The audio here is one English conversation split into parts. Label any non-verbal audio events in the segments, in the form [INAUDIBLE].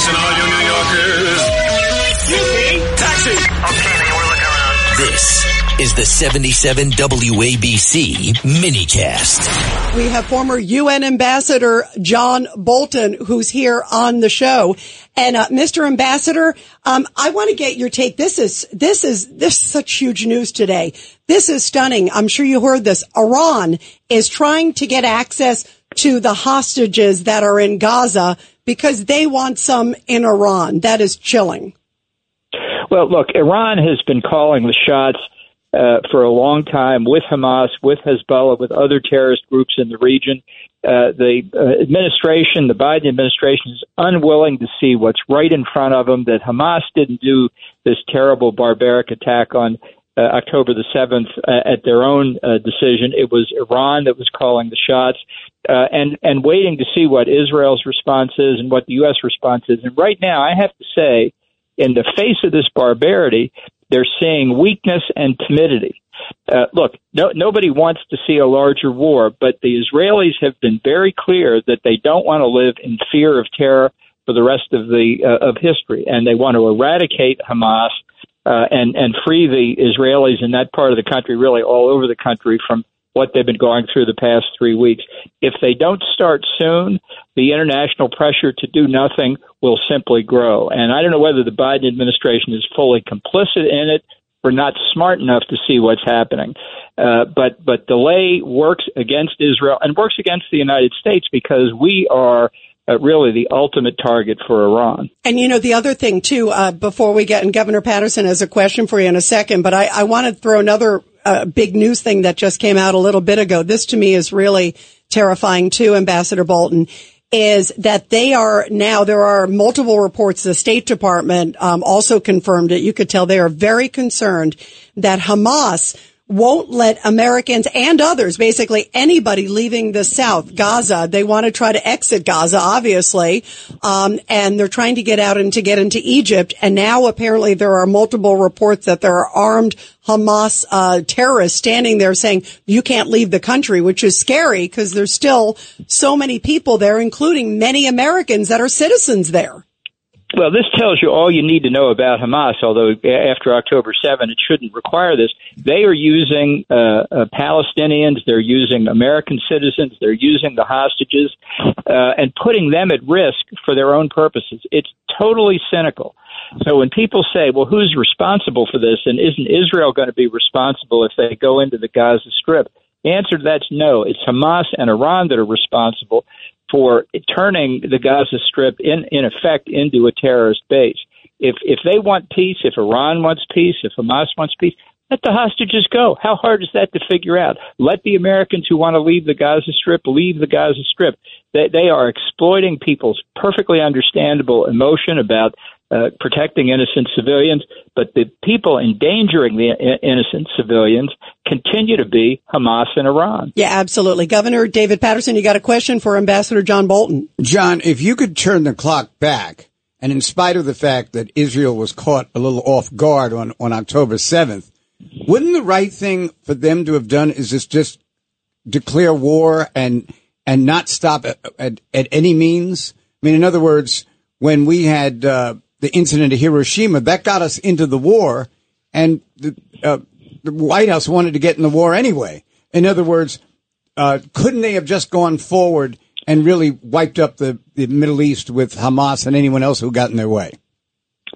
Listen, all you New Yorkers. Taxi. Okay, we're looking around. This is the 77 WABC minicast. We have former UN Ambassador John Bolton, who's here on the show. And uh, Mr. Ambassador, um, I want to get your take. This is this is this is such huge news today. This is stunning. I'm sure you heard this. Iran is trying to get access to the hostages that are in Gaza because they want some in Iran. That is chilling. Well, look, Iran has been calling the shots uh, for a long time with Hamas, with Hezbollah, with other terrorist groups in the region. Uh, the uh, administration, the Biden administration, is unwilling to see what's right in front of them. That Hamas didn't do this terrible, barbaric attack on uh, October the seventh uh, at their own uh, decision. It was Iran that was calling the shots, uh, and and waiting to see what Israel's response is and what the U.S. response is. And right now, I have to say, in the face of this barbarity, they're seeing weakness and timidity. Uh, look, no, nobody wants to see a larger war, but the Israelis have been very clear that they don't want to live in fear of terror for the rest of the uh, of history, and they want to eradicate Hamas uh, and and free the Israelis in that part of the country, really all over the country, from what they've been going through the past three weeks. If they don't start soon, the international pressure to do nothing will simply grow. And I don't know whether the Biden administration is fully complicit in it or not smart enough to see what's happening. Uh, but but delay works against Israel and works against the United States because we are uh, really the ultimate target for Iran. And you know, the other thing too, uh, before we get, and Governor Paterson has a question for you in a second, but I, I want to throw another uh, big news thing that just came out a little bit ago. This to me is really terrifying too, Ambassador Bolton is that they are now, there are multiple reports. The State Department um, also confirmed it. You could tell they are very concerned that Hamas won't let Americans and others, basically anybody leaving the South, Gaza, they want to try to exit Gaza, obviously, um, and they're trying to get out and to get into Egypt. And now apparently there are multiple reports that there are armed Hamas uh, terrorists standing there saying you can't leave the country, which is scary because there's still so many people there, including many Americans that are citizens there. Well, this tells you all you need to know about Hamas, although after October 7, it shouldn't require this. They are using uh, uh, Palestinians, they're using American citizens, they're using the hostages, uh, and putting them at risk for their own purposes. It's totally cynical. So when people say, well, who's responsible for this, and isn't Israel going to be responsible if they go into the Gaza Strip? The answer to that's no. It's Hamas and Iran that are responsible for turning the Gaza Strip in in effect into a terrorist base. If if they want peace, if Iran wants peace, if Hamas wants peace, let the hostages go. How hard is that to figure out? Let the Americans who want to leave the Gaza Strip leave the Gaza Strip. They, they are exploiting people's perfectly understandable emotion about uh, protecting innocent civilians, but the people endangering the innocent civilians continue to be Hamas and Iran. Yeah, absolutely. Governor David Paterson, you got a question for Ambassador John Bolton. John, if you could turn the clock back, and in spite of the fact that Israel was caught a little off guard on, on October 7th, wouldn't the right thing for them to have done is just, just declare war and and not stop at, at, at any means? I mean, in other words, when we had uh, the incident at Hiroshima, that got us into the war, and the, uh, the White House wanted to get in the war anyway. In other words, uh, couldn't they have just gone forward and really wiped up the, the Middle East with Hamas and anyone else who got in their way?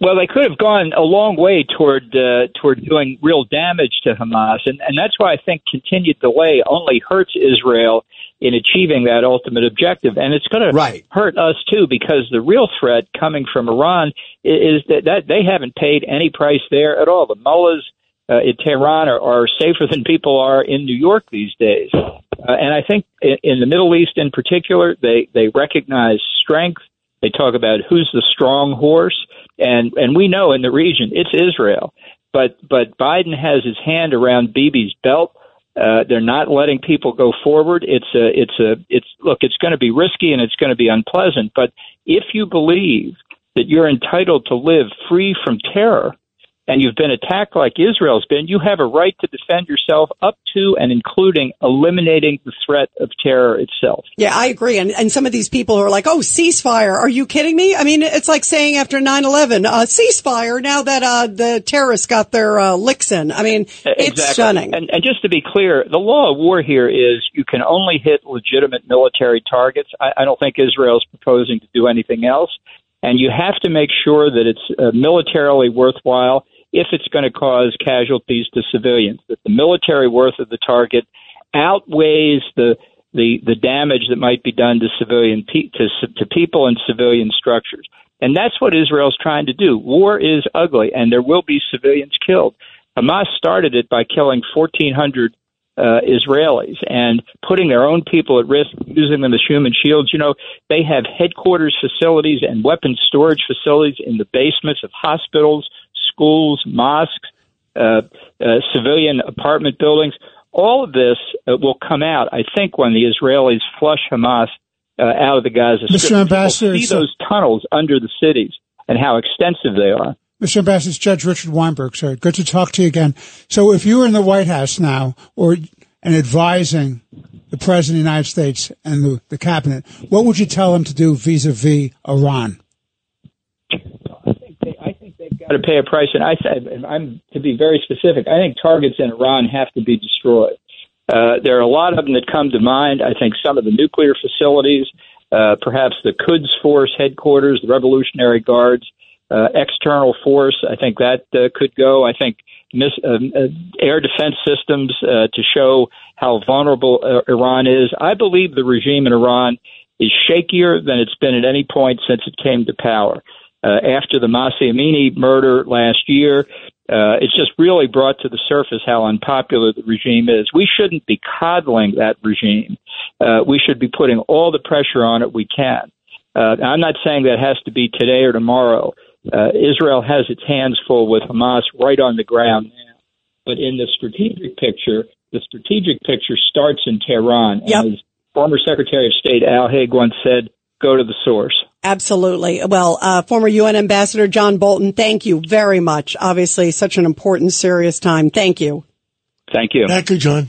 Well, they could have gone a long way toward uh, toward doing real damage to Hamas, and and that's why I think continued delay only hurts Israel in achieving that ultimate objective, and it's going right. to hurt us too because the real threat coming from Iran is that, that they haven't paid any price there at all. The mullahs uh, in Tehran are, are safer [LAUGHS] than people are in New York these days, uh, and I think in, in the Middle East in particular, they they recognize strength They talk about who's the strong horse, and and we know in the region it's Israel. But but Biden has his hand around Bibi's belt. Uh, they're not letting people go forward. It's a, it's a, it's look. It's going to be risky and it's going to be unpleasant. But if you believe that you're entitled to live free from terror, and you've been attacked like Israel's been, you have a right to defend yourself up to and including eliminating the threat of terror itself. Yeah, I agree. And, and some of these people are like, oh, ceasefire. Are you kidding me? I mean, it's like saying after 9-11, uh, ceasefire now that, uh, the terrorists got their, uh, licks in. I mean, it's exactly. stunning. And, and just to be clear, the law of war here is you can only hit legitimate military targets. I, I don't think Israel's proposing to do anything else. And you have to make sure that it's uh, militarily worthwhile if it's going to cause casualties to civilians, that the military worth of the target outweighs the the, the damage that might be done to civilian pe- to, to people and civilian structures. And that's what Israel's trying to do. War is ugly, and there will be civilians killed. Hamas started it by killing 1,400 uh, Israelis and putting their own people at risk, using them as human shields. You know, they have headquarters facilities and weapons storage facilities in the basements of hospitals, schools, mosques, uh, uh, civilian apartment buildings. All of this uh, will come out, I think, when the Israelis flush Hamas uh, out of the Gaza Strip. Mr. Ambassador, see those tunnels under the cities and how extensive they are. Mr. Ambassador, it's Judge Richard Weinberg, sir. Good to talk to you again. So if you were in the White House now or and advising the President of the United States and the, the cabinet, what would you tell them to do vis-a-vis Iran? To pay a price. And I said, I'm to be very specific. I think targets in Iran have to be destroyed. Uh, there are a lot of them that come to mind. I think some of the nuclear facilities, uh, perhaps the Quds Force headquarters, the Revolutionary Guards, uh, external force. I think that uh, could go. I think mis- uh, uh, air defense systems uh, to show how vulnerable uh, Iran is. I believe the regime in Iran is shakier than it's been at any point since it came to power uh, after the Amini murder last year. Uh, it's just really brought to the surface how unpopular the regime is. We shouldn't be coddling that regime. Uh, we should be putting all the pressure on it we can. Uh, I'm not saying that has to be today or tomorrow. Uh, Israel has its hands full with Hamas right on the ground now. But in the strategic picture, the strategic picture starts in Tehran. Yep. And as former Secretary of State Al Haig once said, go to the source. Absolutely. Well, uh, former UN Ambassador John Bolton, thank you very much. Obviously, such an important, serious time. Thank you. Thank you. Thank you, John.